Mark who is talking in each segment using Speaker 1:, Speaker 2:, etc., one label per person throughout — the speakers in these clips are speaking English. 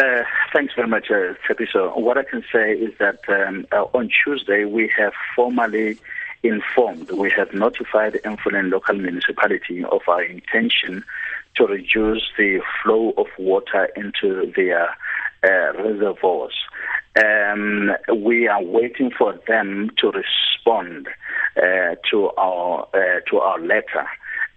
Speaker 1: Uh, thanks very much, uh, What I can say is that um, uh, on Tuesday we have formally informed, we have notified the Emfuleni local municipality of our intention to reduce the flow of water into their uh, reservoirs. Um, we are waiting for them to respond uh, to our uh, to our letter,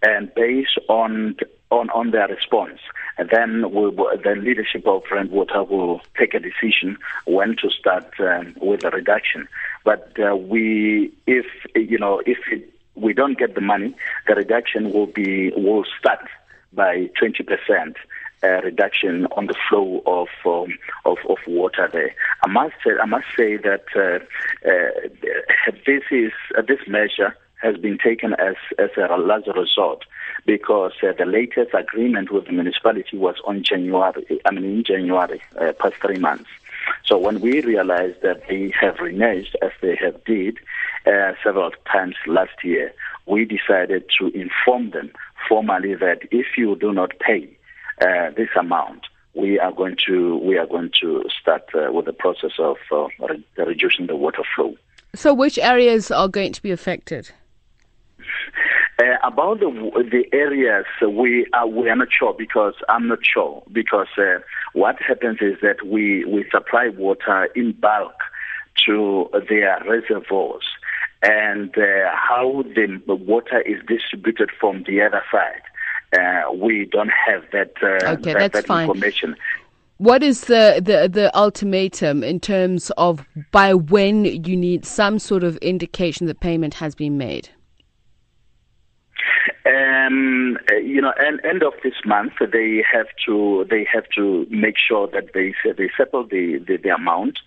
Speaker 1: and based on on, on their response, And then we'll, the leadership of Rand Water will take a decision when to start um, with the reduction. But uh, we, if you know, if it, we don't get the money, the reduction will be will start by 20 percent. Uh, reduction on the flow of, um, of of water there. I must say, I must say that uh, uh, this is uh, this measure has been taken as as a last resort because uh, the latest agreement with the municipality was on January. I mean, in January, uh, past three months. So when we realized that they have reneged, as they have did uh, several times last year, we decided to inform them formally that if you do not pay uh, this amount, we are going to we are going to start uh, with the process of uh, re- reducing the water flow.
Speaker 2: So, which areas are going to be affected?
Speaker 1: Uh, about the the areas we are we are not sure because I'm not sure because uh, what happens is that we we supply water in bulk to their reservoirs and uh, how the water is distributed from the other side. Uh, we don't have that, uh,
Speaker 2: okay,
Speaker 1: that,
Speaker 2: that's
Speaker 1: that
Speaker 2: fine.
Speaker 1: information.
Speaker 2: What is the, the, the ultimatum in terms of by when you need some sort of indication that payment has been made?
Speaker 1: Um, you know, and end of this month, they have to they have to make sure that they they settle the the, the amount,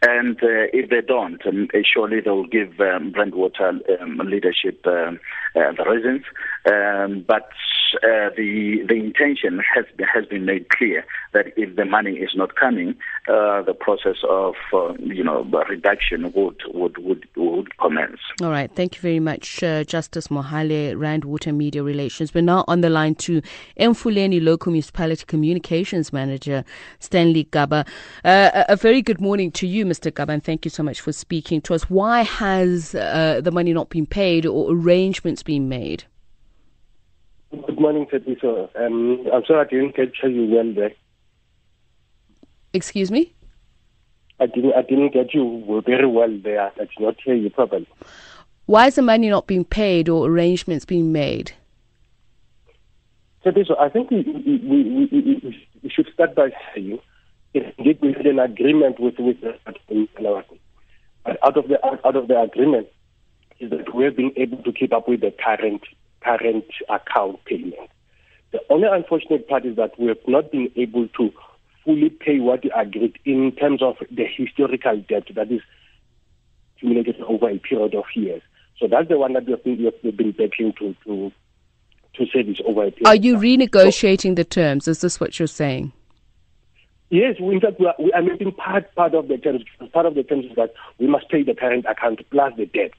Speaker 1: and uh, if they don't, um, surely they will give um, Rand Water um, leadership uh, the reasons. Um, but uh, the the intention has has been made clear that if the money is not coming, uh, the process of uh, you know reduction would would would would commence.
Speaker 2: All right, thank you very much, uh, Justice Mohale, Rand Water Media Relations. We're now on the line to Emfuleni Local Municipality Communications Manager Stanley Gaba. Uh, a very good morning to you, Mr. Gaba, and thank you so much for speaking to us. Why has uh, the money not been paid or arrangements been made?
Speaker 3: Good morning, Tetiso. Um, I'm sorry I didn't capture you well there.
Speaker 2: Excuse me?
Speaker 3: I didn't, I didn't get you very well there. I did not hear you properly.
Speaker 2: Why is the money not being paid or arrangements being made?
Speaker 3: Tetiso, I think we, we, we, we, should start by saying indeed we had an agreement with with the but out of the out of the agreement is that we have been able to keep up with the current current account payment. The only unfortunate part is that we have not been able to fully pay what we agreed in terms of the historical debt that is accumulated over a period of years. So that's the one that we have been, battling to, to, to service over a period
Speaker 2: Are you renegotiating so, the terms? Is this what you're saying?
Speaker 3: Yes, in fact, we are, we are making part, part of the terms. Part of the terms is that we must pay the current account plus the debt.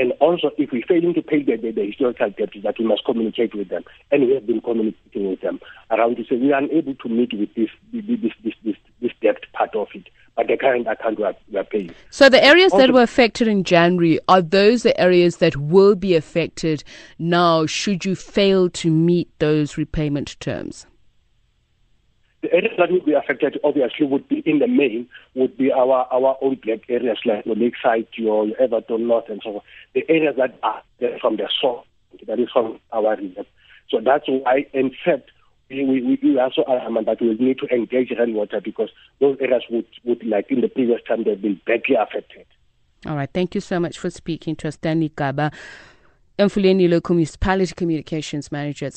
Speaker 3: And also, if we're failing to pay the, the, the historical debt, that we must communicate with them. And we have been communicating with them around to say we are unable to meet with this this this this, this debt part of it. But the current account we are, we are paying.
Speaker 2: So the areas also, that were affected in January are those the areas that will be affected now should you fail to meet those repayment terms?
Speaker 3: The areas that would be affected obviously would be in the main would be our our own black areas like the Lakeside, your, your Evaton North and so on. The areas that are from the source, that is from our region. So that's why in fact we, we, we also adamant that we need to engage Rand Water because those areas would, would like in the previous time they've been badly affected.
Speaker 2: All right. Thank you so much for speaking to us, Stanley Gaba, Emfuleni Local Municipality Communications Manager at